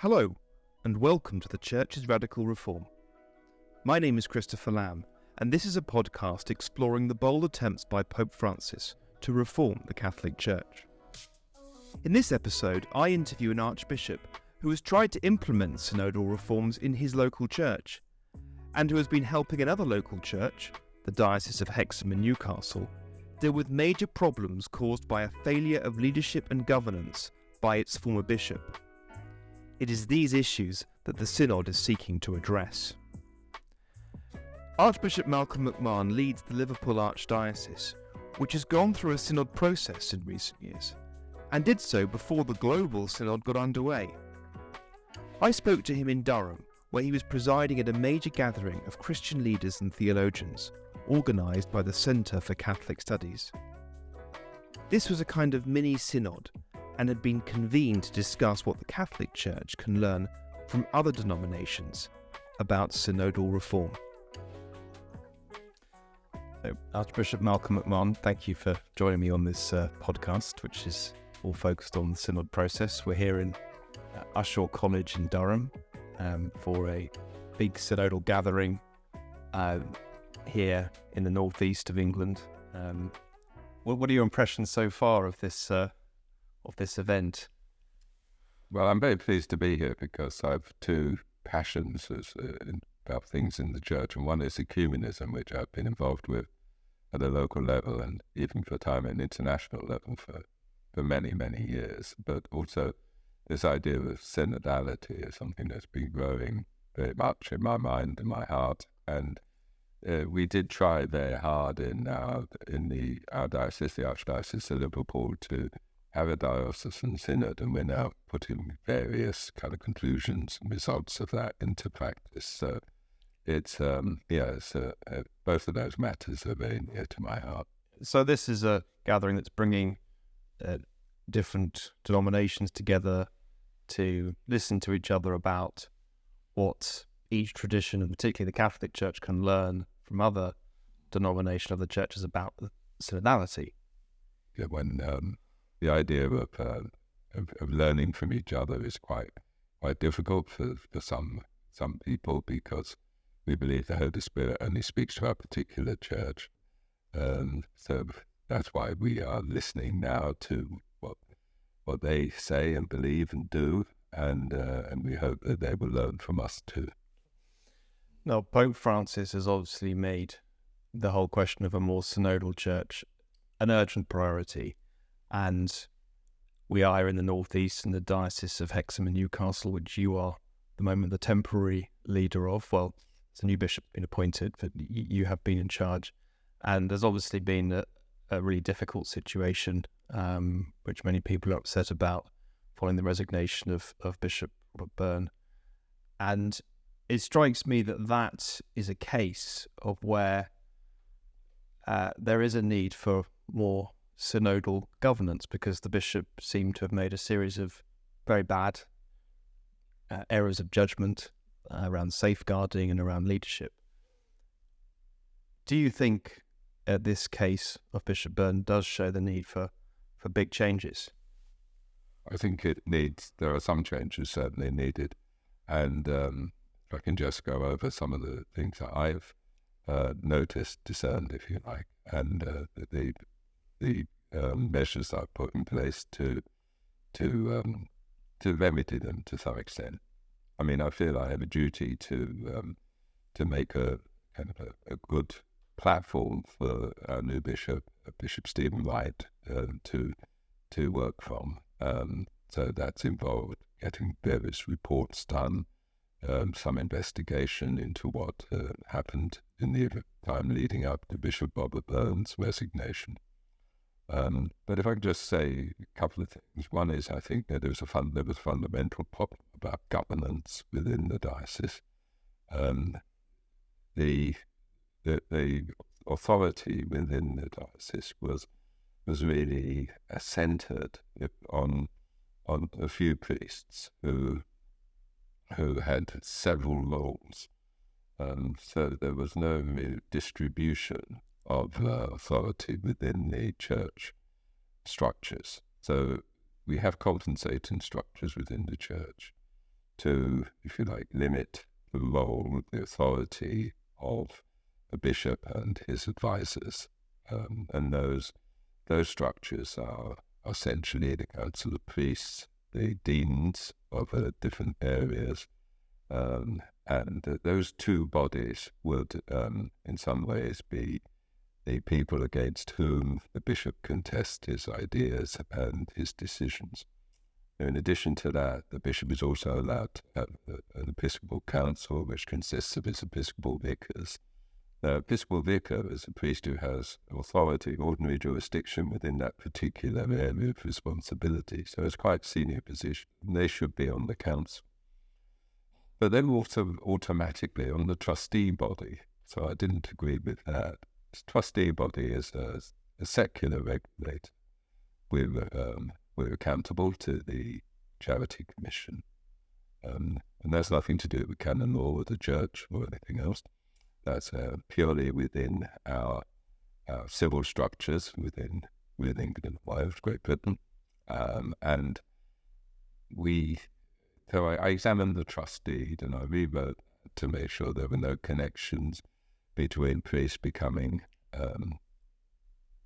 Hello, and welcome to the Church's Radical Reform. My name is Christopher Lamb, and this is a podcast exploring the bold attempts by Pope Francis to reform the Catholic Church. In this episode, I interview an Archbishop who has tried to implement synodal reforms in his local church, and who has been helping another local church, the Diocese of Hexham and Newcastle, deal with major problems caused by a failure of leadership and governance by its former bishop. It is these issues that the Synod is seeking to address. Archbishop Malcolm McMahon leads the Liverpool Archdiocese, which has gone through a synod process in recent years, and did so before the global synod got underway. I spoke to him in Durham, where he was presiding at a major gathering of Christian leaders and theologians, organised by the Centre for Catholic Studies. This was a kind of mini synod and had been convened to discuss what the Catholic Church can learn from other denominations about synodal reform. Archbishop Malcolm McMahon, thank you for joining me on this uh, podcast, which is all focused on the synod process. We're here in uh, Ushaw College in Durham um, for a big synodal gathering uh, here in the northeast of England. Um, what, what, are your impressions so far of this uh, of this event? Well, I'm very pleased to be here because I have two passions as, uh, about things in the church, and one is ecumenism, which I've been involved with at a local level and even for a time at an international level for, for many, many years. But also this idea of synodality is something that's been growing very much in my mind and my heart. And uh, we did try very hard in our in the our diocese, the Archdiocese of Liverpool, to have a diocesan synod, and we're now putting various kind of conclusions and results of that into practice. So it's um, yeah, it's, uh, uh, both of those matters are very near to my heart. So this is a gathering that's bringing uh, different denominations together to listen to each other about what each tradition, and particularly the Catholic Church, can learn from other denominations, other churches about the synodality. Yeah, when um, the idea of, uh, of, of learning from each other is quite quite difficult for, for some some people because we believe the Holy Spirit only speaks to our particular church. and so that's why we are listening now to what what they say and believe and do, and uh, and we hope that they will learn from us too. Now, Pope Francis has obviously made the whole question of a more synodal church an urgent priority and we are in the northeast in the diocese of Hexham and Newcastle, which you are at the moment the temporary leader of. Well, it's a new bishop been appointed, but you have been in charge, and there's obviously been a, a really difficult situation, um, which many people are upset about, following the resignation of of Bishop Robert Byrne, and it strikes me that that is a case of where uh, there is a need for more synodal governance because the bishop seemed to have made a series of very bad uh, errors of judgment uh, around safeguarding and around leadership. Do you think uh, this case of Bishop Byrne does show the need for, for big changes? I think it needs, there are some changes certainly needed. And um, if I can just go over some of the things that I've uh, noticed, discerned, if you like, and uh, the the um, measures I've put in place to to um, to remedy them to some extent. I mean, I feel I have a duty to um, to make a kind of a, a, good platform for our new bishop, uh, Bishop Stephen Wright, uh, to to work from. Um, so that's involved getting various reports done, um, some investigation into what uh, happened in the time leading up to Bishop Robert Byrne's resignation. Um, but if I could just say a couple of things. One is I think that there was a there was fundamental problem about governance within the diocese. Um, the, the, the authority within the diocese was was really centered on on a few priests who who had several roles. Um, so there was no distribution of uh, authority within the church structures. So we have compensating structures within the church, to, if you like, limit the role, the authority of a bishop and his advisors. Um, and those those structures are essentially the council of priests, the deans of uh, different areas, um, and uh, those two bodies would, um, in some ways, be the people against whom the bishop can test his ideas and his decisions. In addition to that, the bishop is also allowed to have an episcopal council, which consists of his episcopal vicars. The episcopal vicar is a priest who has authority, ordinary jurisdiction within that particular area of responsibility. So it's quite a senior position. They should be on the council. But then also automatically on the trustee body. So I didn't agree with that. Trustee body is a, a secular regulator. We're, um, we're accountable to the Charity Commission. Um, and that's nothing to do with canon law or the church or anything else. That's uh, purely within our, our, civil structures within within England and Wales, Great Britain. Um, and we so I, I, examined the trustee and I rewrote to make sure there were no connections between priests becoming um,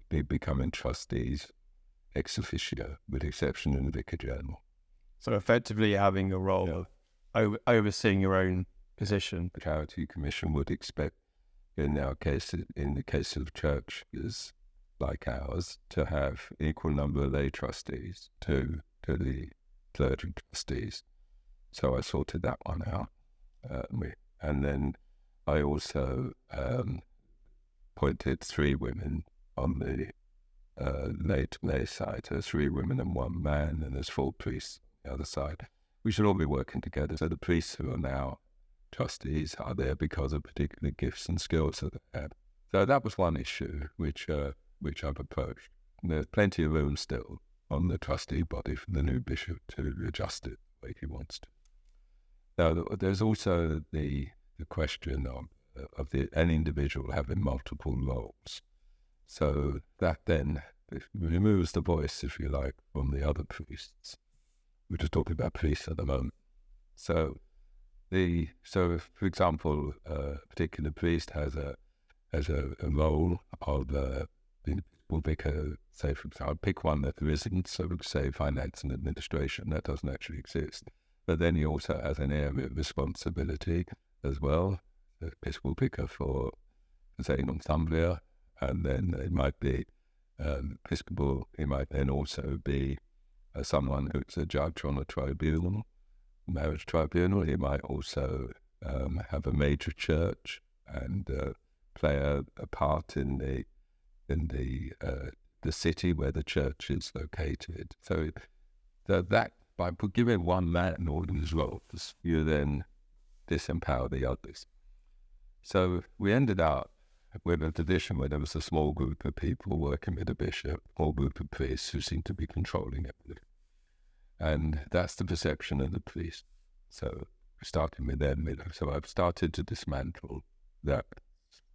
be, becoming trustees ex officio, with exception in the vicar general. So effectively having a role yeah. of over, overseeing your own position. The Charity Commission would expect, in our case, in the case of churches like ours, to have equal number of lay trustees to to the clergy trustees. So I sorted that one out. Uh, and then I also um, appointed three women on the uh, late lay side. There's three women and one man, and there's four priests on the other side. We should all be working together. So the priests who are now trustees are there because of particular gifts and skills that they have. So that was one issue which uh, which I've approached. And there's plenty of room still on the trustee body for the new bishop to adjust it the way he wants to. Now, there's also the, the question of, of the, an individual having multiple roles. So that then removes the voice, if you like, from the other priests. We're just talking about priests at the moment. So the so if, for example, a particular priest has a has a, a role of uh, will pick a say for example, pick one that there isn't. So we say finance and administration that doesn't actually exist. But then he also has an area of responsibility as well. The Episcopal Vicar for, say, Northumbria, and then it might be um, Episcopal, he might then also be uh, someone who's a judge on a tribunal, marriage tribunal. He might also um, have a major church and uh, play a, a, part in the in the uh, the city where the church is located. So the, that by giving one man all these roles, you then disempower the others. So we ended up with a tradition where there was a small group of people working with the bishop, small group of priests who seemed to be controlling everything. And that's the perception of the priest. So starting with them, so I've started to dismantle that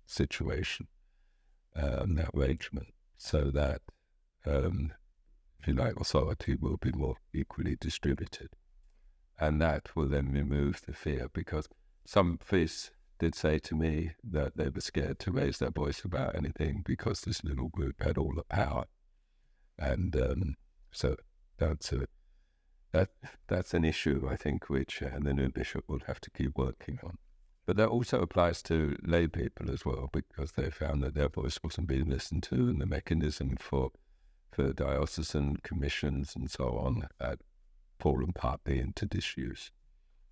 situation, um, that arrangement, so that um, if you like, authority will be more equally distributed. And that will then remove the fear because some priests did say to me that they were scared to raise their voice about anything because this little group had all the power. And um, so that's a, that that's an issue I think which uh, the new bishop will have to keep working on. But that also applies to lay people as well because they found that their voice wasn't being listened to and the mechanism for for diocesan commissions and so on had fallen partly into disuse.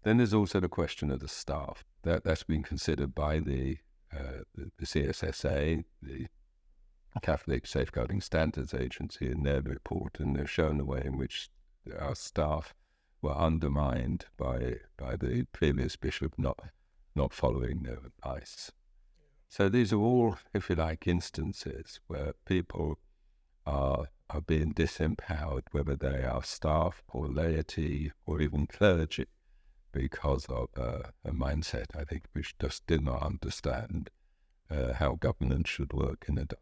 Then there's also the question of the staff. That, that's been considered by the, uh, the, the CSSA, the Catholic Safeguarding Standards Agency, in their report, and they've shown the way in which our staff were undermined by by the previous bishop not not following their advice. So these are all, if you like, instances where people are, are being disempowered, whether they are staff or laity or even clergy, because of uh, a mindset, I think, which just did not understand uh, how governance should work in a diocese.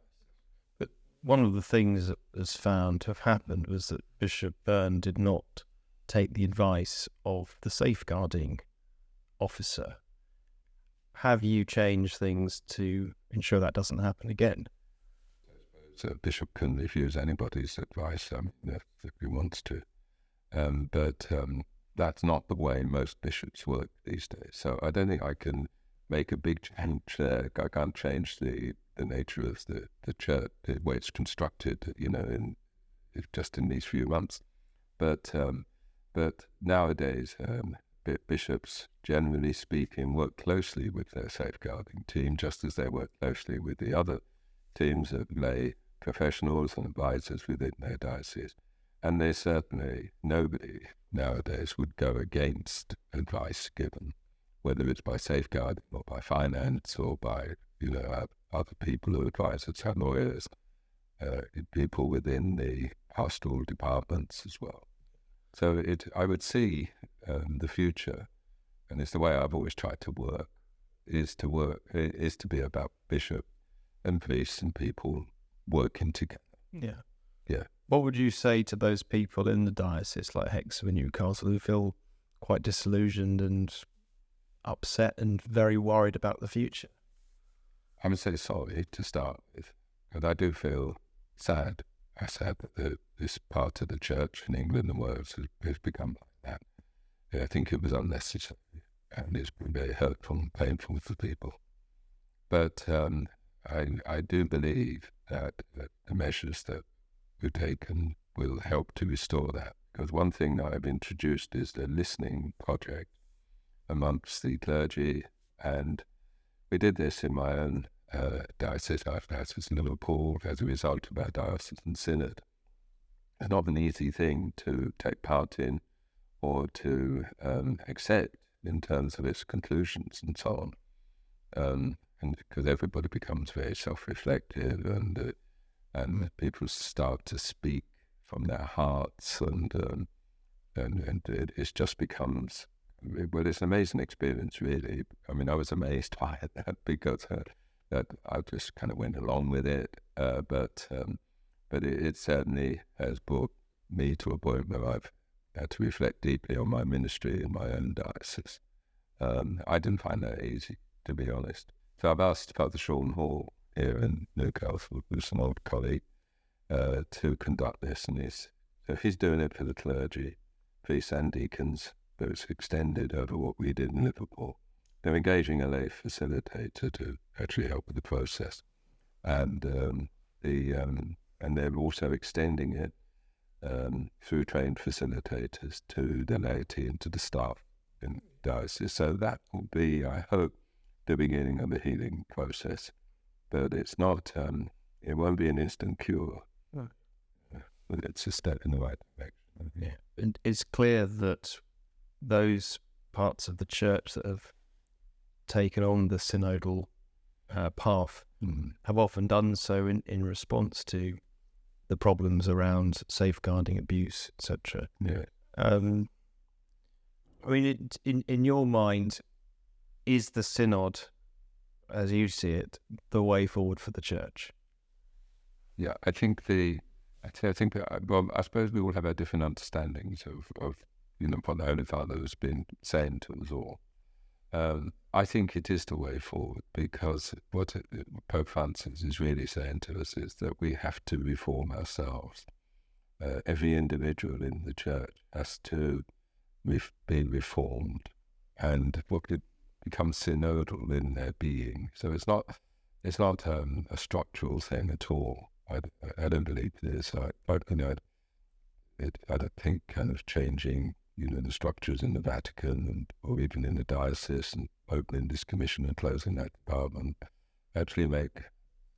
But one of the things that was found to have happened was that Bishop Byrne did not take the advice of the safeguarding officer. Have you changed things to ensure that doesn't happen again? A bishop can refuse anybody's advice um, if, if he wants to. Um, but um, that's not the way most bishops work these days. So I don't think I can make a big change there. I can't change the, the nature of the, the church, the way it's constructed, you know, in just in these few months. But um, but nowadays, um, bishops, generally speaking, work closely with their safeguarding team, just as they work closely with the other teams of lay professionals and advisors within their diocese. And they certainly, nobody nowadays would go against advice given, whether it's by safeguarding or by finance or by, you know, other people who advise us, our lawyers, uh, people within the pastoral departments as well. So it, I would see um, the future, and it's the way I've always tried to work, is to work is to be about bishop and priest and people working together. Yeah, yeah. What would you say to those people in the diocese like Hexham and Newcastle who feel quite disillusioned and upset and very worried about the future? I would say sorry to start with, because I do feel sad. I said that the, this part of the church in England and Wales has, has become like that. I think it was unnecessary and it's been very hurtful and painful for people. But um, I, I do believe that, the measures that we've taken will help to restore that. Because one thing that I've introduced is the listening project amongst the clergy, and we did this in my own uh, diocese, Archdiocese of Liverpool, as a result of our diocesan synod. It's not an easy thing to take part in or to um, accept in terms of its conclusions and so on. Um, and because everybody becomes very self-reflective and uh, and people start to speak from their hearts and um, and and it, it just becomes well, it's an amazing experience, really. I mean, I was amazed by that because uh, that I just kind of went along with it. Uh, but um, but it, it, certainly has brought me to a point where I've had to reflect deeply on my ministry in my own diocese. Um, I didn't find that easy, to be honest. So I've asked Father Sean Hall here in Newcastle, who's an old colleague, uh, to conduct this, and he's so he's doing it for the clergy, priests and deacons, but it's extended over what we did in Liverpool they're engaging a lay facilitator to actually help with the process, and um, the um, and they're also extending it um, through trained facilitators to the laity and to the staff in diocese. So that will be, I hope, the beginning of the healing process. But it's not. Um, it won't be an instant cure. But it's a step in the right direction. Yeah, and it's clear that those parts of the church that have taken on the synodal uh, path mm. have often done so in, in response to the problems around safeguarding abuse, etc. Yeah. Um, I mean, it, in in your mind, is the synod, as you see it, the way forward for the church? Yeah, I think the, I think that, well, I suppose we all have our different understandings of, of you know what the Holy Father has been saying to us all. Um, I think it is the way forward because what Pope Francis is really saying to us is that we have to reform ourselves. Uh, every individual in the church has to be reformed and what it becomes synodal in their being. So it's not it's not um, a structural thing at all. I, I don't believe this. I, I you know, it, I don't think kind of changing you know, the structures in the Vatican and or even in the diocese and opening this commission and closing that department actually make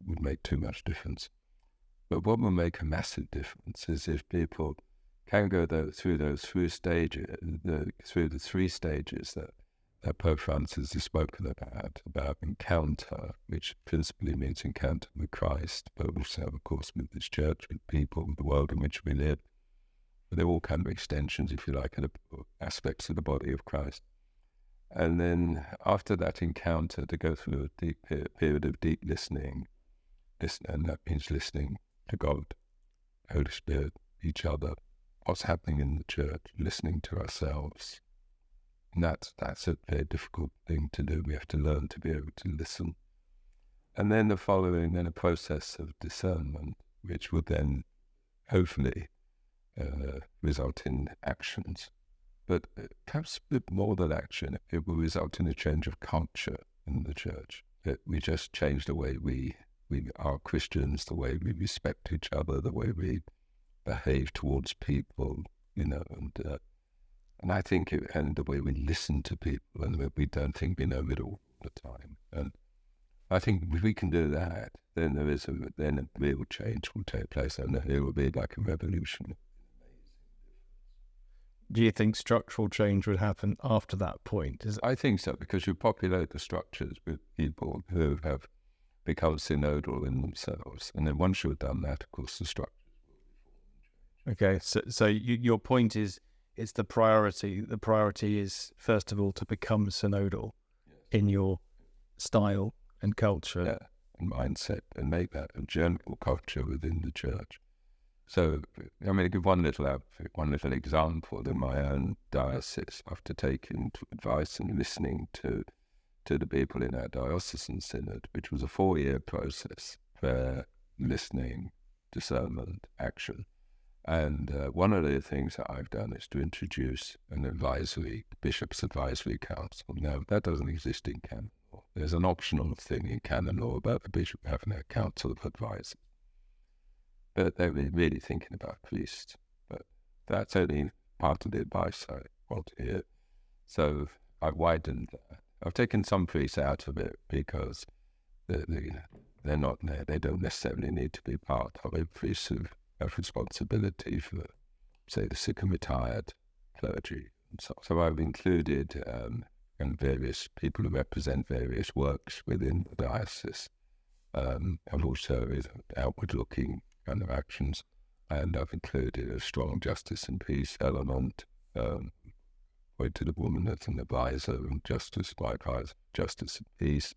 would make too much difference. But what will make a massive difference is if people can go through those three stages, the, through the three stages that, that Pope Francis has spoken about, about encounter, which principally means encounter with Christ, but also, of course, with this church, with people, with the world in which we live, But they're all kind of extensions, if you like, of aspects of the body of Christ. And then after that encounter, to go through a deep period of deep listening, listen, and that means listening to God, Holy Spirit, each other, what's happening in the church, listening to ourselves. And that's, that's a very difficult thing to do. We have to learn to be able to listen. And then the following, then a process of discernment, which would then hopefully uh, result in actions. But uh, perhaps a bit more than action, it will result in a change of culture in the church. We just change the way we we are Christians, the way we respect each other, the way we behave towards people, you know, and uh, and I think it, and the way we listen to people, and we don't think we know it all the time. And I think if we can do that, then there is a then a real change will take place, and it will be like a revolution. Do you think structural change would happen after that point? Is I think so because you populate the structures with people who have become synodal in themselves, and then once you've done that, of course, the structures Okay, so so you, your point is it's the priority. The priority is first of all to become synodal yes. in your style and culture, yeah, and mindset, and make that a general culture within the church. So, I mean, give one little one little example in my own diocese. After taking advice and listening to to the people in our diocesan synod, which was a four year process for listening, discernment, action. And uh, one of the things that I've done is to introduce an advisory, Bishop's Advisory Council. Now, that doesn't exist in canon law. There's an optional thing in canon law about the bishop having a council of advisors but they were really thinking about priests. But that's only part of the advice I want to hear. So I've widened that. I've taken some priests out of it because they're, they're not there. They don't necessarily need to be part of it. Priests responsibility for, say, the sick and retired clergy. And so, so I've included um, and various people who represent various works within the diocese. Um, and also outward looking kind of actions. And I've included a strong justice and peace element, um, to the woman as an advisor and justice, likewise, justice and peace.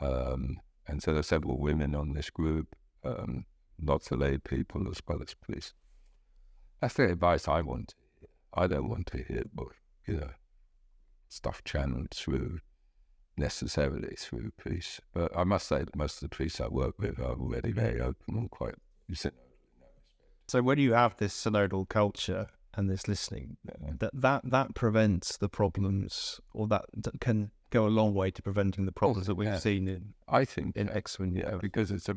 Um, and so there are several women on this group, um, lots of lay people as well as police. That's the advice I want to hear. I don't want to hear, but you know, stuff channeled through necessarily through priests. But I must say that most of the priests I work with are already very open and quite so when you have this synodal culture and this listening, that that that prevents the problems, or that, that can go a long way to preventing the problems oh, that we've yeah. seen in. I think in Hexham, yeah, because it's a.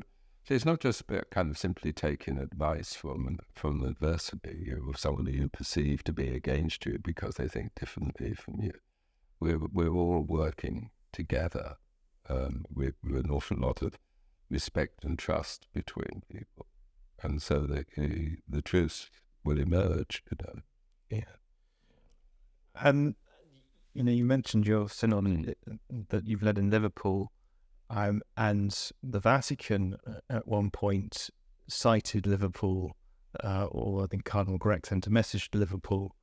It's not just about kind of simply taking advice from from the adversity or someone who you perceive to be against you because they think differently from you. We're we're all working together um, with, with an awful lot of respect and trust between people and so the the truth will emerge. You know. Yeah. And you know, you mentioned your synod mm. that you've led in Liverpool, um, and the Vatican uh, at one point cited Liverpool, uh, or I think Cardinal Grech sent a message to Liverpool,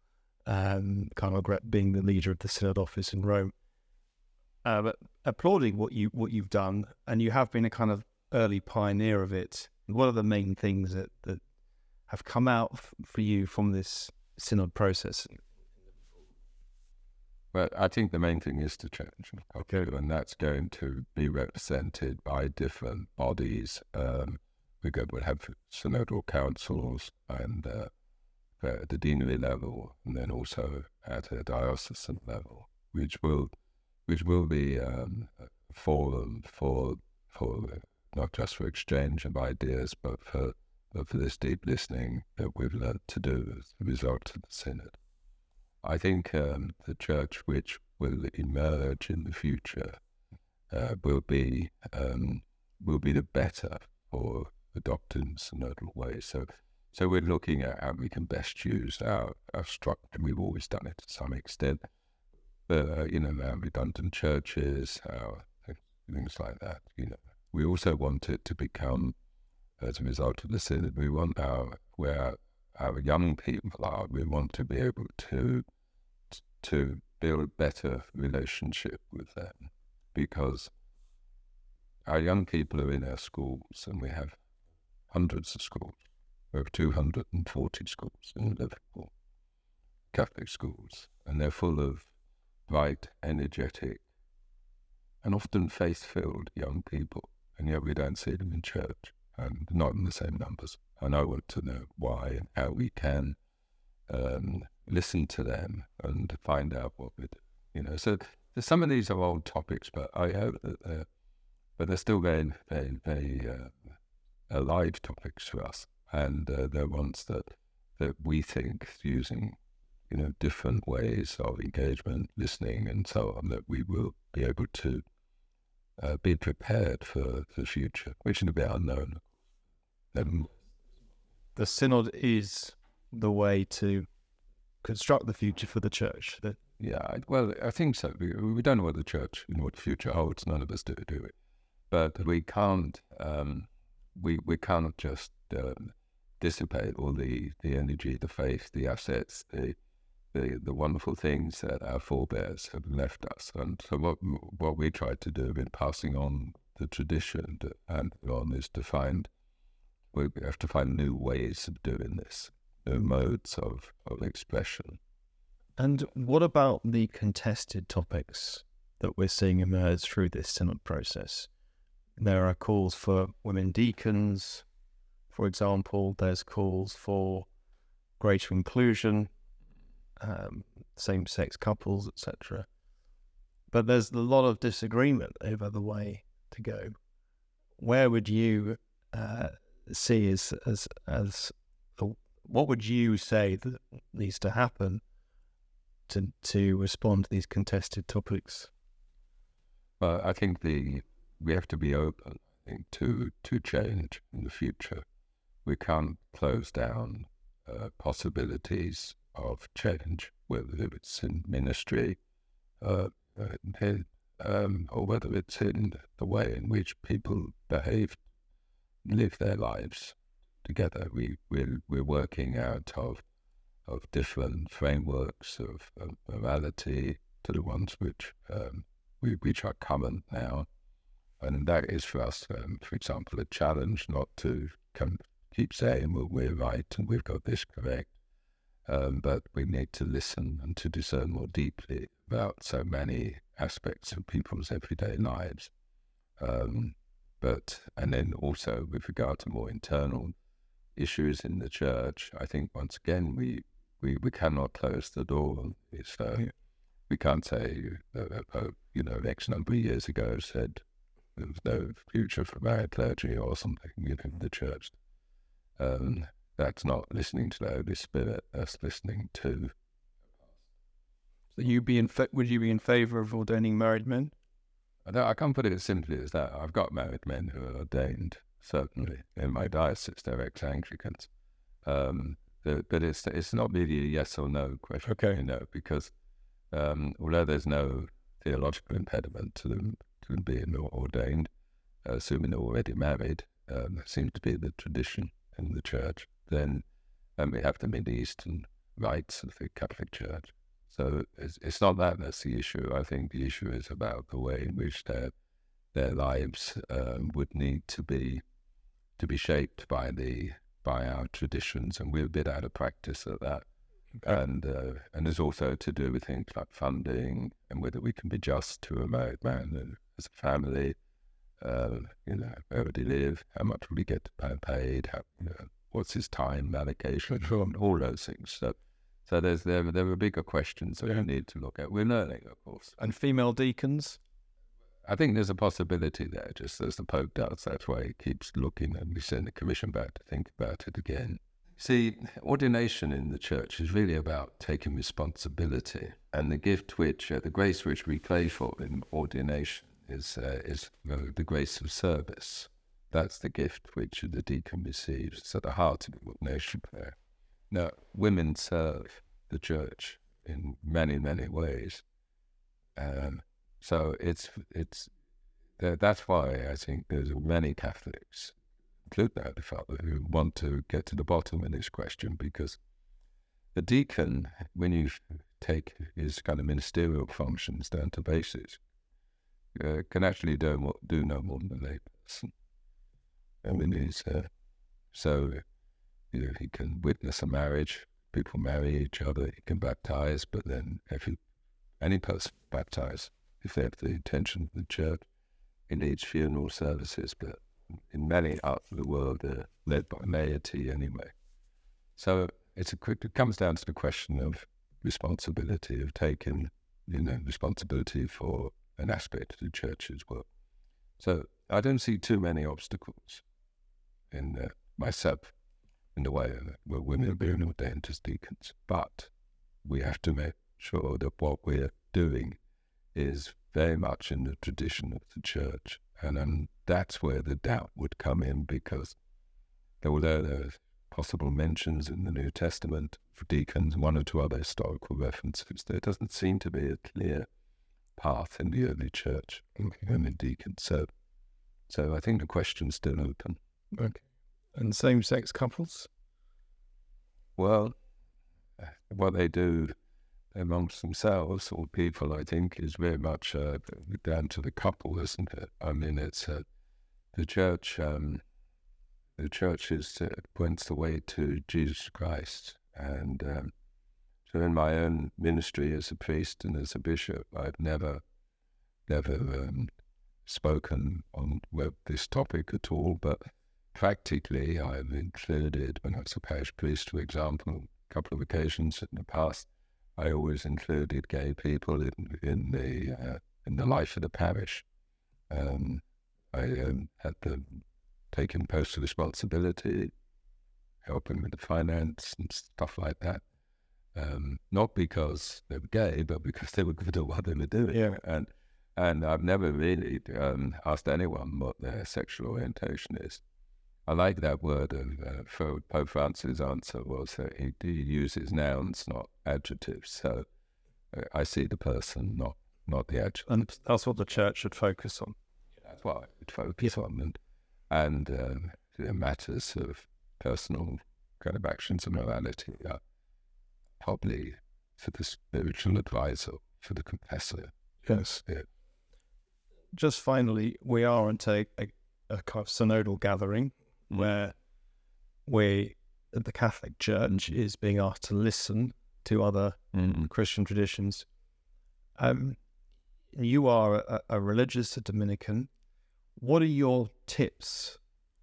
um, Cardinal Grech being the leader of the synod office in Rome, uh, applauding what you what you've done, and you have been a kind of early pioneer of it. What are the main things that, that have come out f- for you from this synod process? Well, I think the main thing is to change, okay, and that's going to be represented by different bodies. Um, we go, we'll have synodal councils and uh, at the deanery level, and then also at a diocesan level, which will, which will be um, a forum for for not just for exchange of ideas, but for, but for this deep listening that we've learned to do as a result of the Synod. I think um, the church which will emerge in the future uh, will be um, will be the better for adopting synodal ways. So, so we're looking at how we can best use our, our structure. We've always done it to some extent, but uh, you know, our redundant churches, our things like that. You know, we also want it to become, as a result of the synod, we want our where our young people are. We want to be able to to build better relationship with them because our young people are in our schools and we have hundreds of schools We have 240 schools in Liverpool, Catholic schools, and they're full of bright, energetic, and often faith filled young people, and yet we don't see them in church, and not in the same numbers. And I want to know why and how we can um, listen to them and find out what we. You know, so some of these are old topics, but I hope that they're, but they're still very, very, very uh, alive topics for us, and uh, they're ones that that we think using, you know, different ways of engagement, listening, and so on, that we will be able to uh, be prepared for the future, which is a bit unknown. Um, the synod is the way to construct the future for the church. That yeah, well, I think so. We, we don't know what the church, know, what the future holds. None of us do, do it. But we can't, um, we we can't just um, dissipate all the, the energy, the faith, the assets, the, the the wonderful things that our forebears have left us. And so what what we try to do in passing on the tradition and on is to find we have to find new ways of doing this, modes of, of expression. And what about the contested topics that we're seeing emerge through this synod process? There are calls for women deacons, for example. There's calls for greater inclusion, um, same-sex couples, etc. But there's a lot of disagreement over the way to go. Where would you uh, see as as as what would you say that needs to happen to to respond to these contested topics? Well, I think the we have to be open I think, to to change in the future. We can't close down uh, possibilities of change, whether it's in ministry, uh, uh, um, or whether it's in the way in which people behave, live their lives together. We we're, we're working out of of different frameworks of, of morality to the ones which um, we, which are common now, and that is for us, um, for example, a challenge not to come, keep saying well we're right and we've got this correct, um, but we need to listen and to discern more deeply about so many aspects of people's everyday lives. Um, but and then also with regard to more internal issues in the church, I think once again we we, we cannot close the door. It's, uh, yeah. We can't say, uh, uh, you know, X number of years ago said there was no future for married clergy or something, you know, in the church. Um, that's not listening to the Holy Spirit. That's listening to. So you be in fa- would you be in favour of ordaining married men? I, I can't put it as simply as that. I've got married men who are ordained, certainly in my diocese. They're ex-Anglicans. Um, but it's it's not really a yes or no question. Okay. You know, because um, although there's no theological impediment to them to being ordained, uh, assuming they're already married, um, seems to be the tradition in the church. Then um, we have the Middle Eastern rites of the Catholic Church. So it's, it's not that that's the issue. I think the issue is about the way in which their their lives um, would need to be to be shaped by the by our traditions, and we're a bit out of practice at that. Okay. And uh, and there's also to do with things like funding and whether we can be just to a married man and as a family. Uh, you know, where would he live? How much will he get paid? How, you know, what's his time allocation? Sure. All those things. So, so there's there there are bigger questions that yeah. we need to look at. We're learning, of course. And female deacons. I think there's a possibility there, just as the Pope does. That's why he keeps looking and we send the commission back to think about it again. See, ordination in the church is really about taking responsibility, and the gift which, uh, the grace which we pray for in ordination is uh, is uh, the grace of service. That's the gift which the deacon receives. It's at the heart of ordination prayer. Now, women serve the church in many, many ways. Um, so it's it's that's why I think there's many Catholics, including the Father, who want to get to the bottom of this question because the deacon, when you take his kind of ministerial functions down to basics, uh, can actually do do no more than a layperson. I mean, he's uh, so you know, he can witness a marriage, people marry each other, he can baptize, but then if you, any person baptize, if they have the intention of the church, he needs funeral services, but in many parts of the world, they're led by laity anyway. So it's a, it comes down to the question of responsibility, of taking, you know, responsibility for an aspect of the church's work. So I don't see too many obstacles in uh, myself in the way that women are being ordained as deacons. But we have to make sure that what we're doing is very much in the tradition of the church. And um, that's where the doubt would come in because although there are possible mentions in the New Testament for deacons, one or two other historical references, there doesn't seem to be a clear path in the early church in women deacons. So, so I think the question's still open. Okay. And same sex couples? Well, what they do amongst themselves or people, I think, is very much uh, down to the couple, isn't it? I mean, it's uh, the church. Um, the church is uh, points the way to Jesus Christ, and um, so in my own ministry as a priest and as a bishop, I've never, never um, spoken on this topic at all, but practically I've included, when I was a parish priest, for example, a couple of occasions in the past, I always included gay people in, in the uh, in the life of the parish. Um, I um, had them taking postal responsibility, helping with the finance and stuff like that. Um, not because they were gay, but because they were good at what they were doing. Yeah. And and I've never really um, asked anyone what their sexual orientation is. I like that word of uh, for Pope Francis' answer was that he, he uses nouns, not adjectives. So uh, I see the person, not not the adjective. And that's what the church should focus on. That's what I would focus on, and and uh, the matters of personal kind of actions and morality are probably for the spiritual advisor, for the confessor. Yes. Yeah. Just finally, we are on a, a, a kind of synodal gathering. Where we, the Catholic Church, is being asked to listen to other mm. Christian traditions. Um, you are a, a religious, a Dominican. What are your tips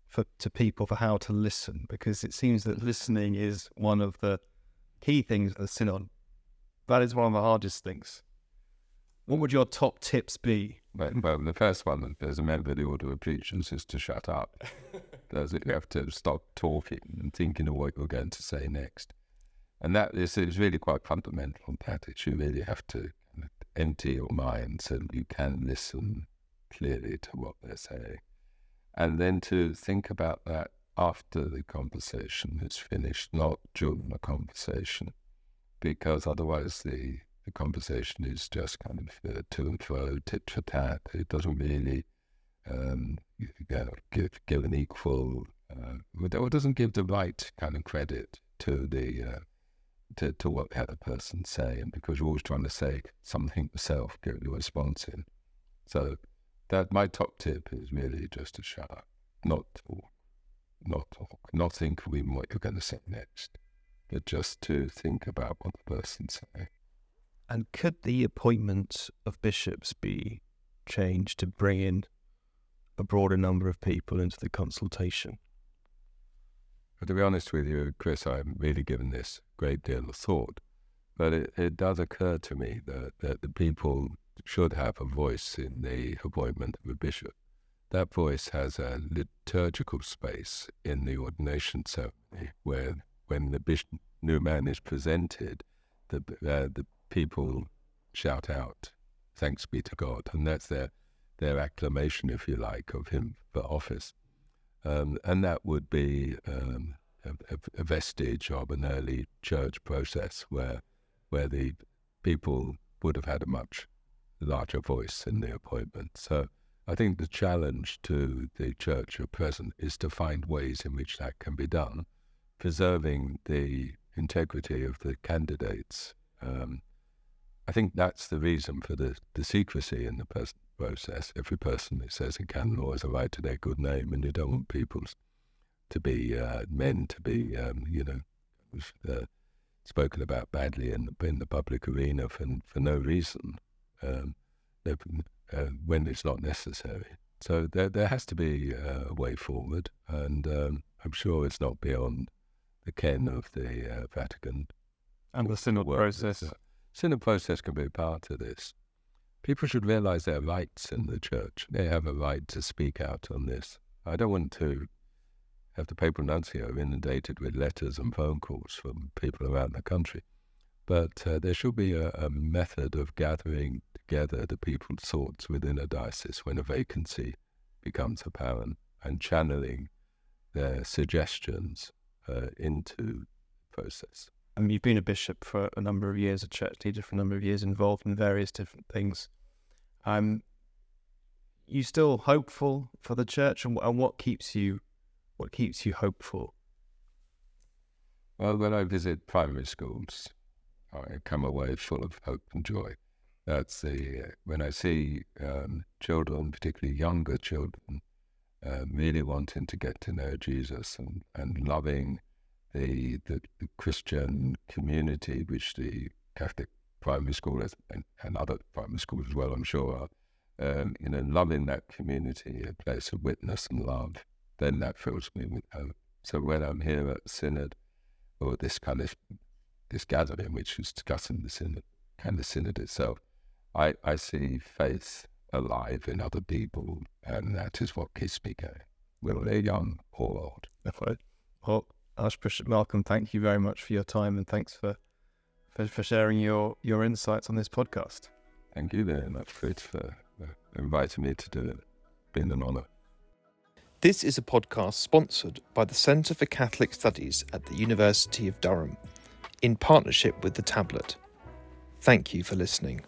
for to people for how to listen? Because it seems that listening is one of the key things of the synod. That is one of the hardest things. What would your top tips be? Well, well the first one, as a member of the Order of Preachers, is to shut up. Does it? You have to stop talking and thinking of what you're going to say next. And that is, really quite fundamental. That is, you really have to empty your mind so you can listen clearly to what they're saying. And then to think about that after the conversation is finished, not during the conversation, because otherwise the, the conversation is just kind of uh, to and fro, tit for tat. It doesn't really um, give, give an equal, uh, or doesn't give the right kind of credit to the uh, to, to what the other person say, and because you're always trying to say something yourself, give your response in. So that my top tip is really just to shut up, not talk not talk, not think even what you're going to say next, but just to think about what the person's saying. And could the appointment of bishops be changed to bring in a broader number of people into the consultation? But to be honest with you, Chris, I haven't really given this great deal of thought. But it, it does occur to me that, that the people should have a voice in the appointment of a bishop that voice has a liturgical space in the ordination ceremony where when the bishop, new man is presented, the, uh, the people shout out, thanks be to God. And that's their, their acclamation, if you like, of him for office. Um, and that would be um, a, a, vestige of an early church process where, where the people would have had a much larger voice in the appointment. So I think the challenge to the church at present is to find ways in which that can be done, preserving the integrity of the candidates. Um, I think that's the reason for the, the secrecy in the process. Every person that says a canon law has a right to their good name, and you don't want people to be uh, men to be, um, you know, uh, spoken about badly in the, in the public arena for for no reason, um, uh, when it's not necessary. So there there has to be uh, a way forward, and um, I'm sure it's not beyond the ken of the uh, Vatican. And the synod process. The synod process can be part of this. People should realize their rights in the church. They have a right to speak out on this. I don't want to have the papal nuncio inundated with letters and phone calls from people around the country. But uh, there should be a, a, method of gathering together the people's thoughts within a diocese when a vacancy becomes apparent and channeling their suggestions uh, into the process. I mean, you've been a bishop for a number of years, a church leader for a number of years, involved in various different things. Um, you still hopeful for the church, and, and what keeps you, what keeps you hopeful? Well, when I visit primary schools, I come away full of hope and joy. That's the uh, when I see um, children, particularly younger children, uh, really wanting to get to know Jesus and, and loving the, the, the Christian community, which the Catholic primary school and, and other primary schools as well, I'm sure, are, um, you know, loving that community, a place of witness and love, then that fills me with hope. So when I'm here at Synod, or this kind of this gathering, which is discussing the Synod, kind of Synod itself, I, I see faith alive in other people, and that is what keeps me going, whether they're young or old. Well, Archbishop Malcolm, thank you very much for your time, and thanks for for, for sharing your your insights on this podcast. Thank you very much, Fritz, for uh, inviting me to do it. It's been an honour. This is a podcast sponsored by the Centre for Catholic Studies at the University of Durham in partnership with The Tablet. Thank you for listening.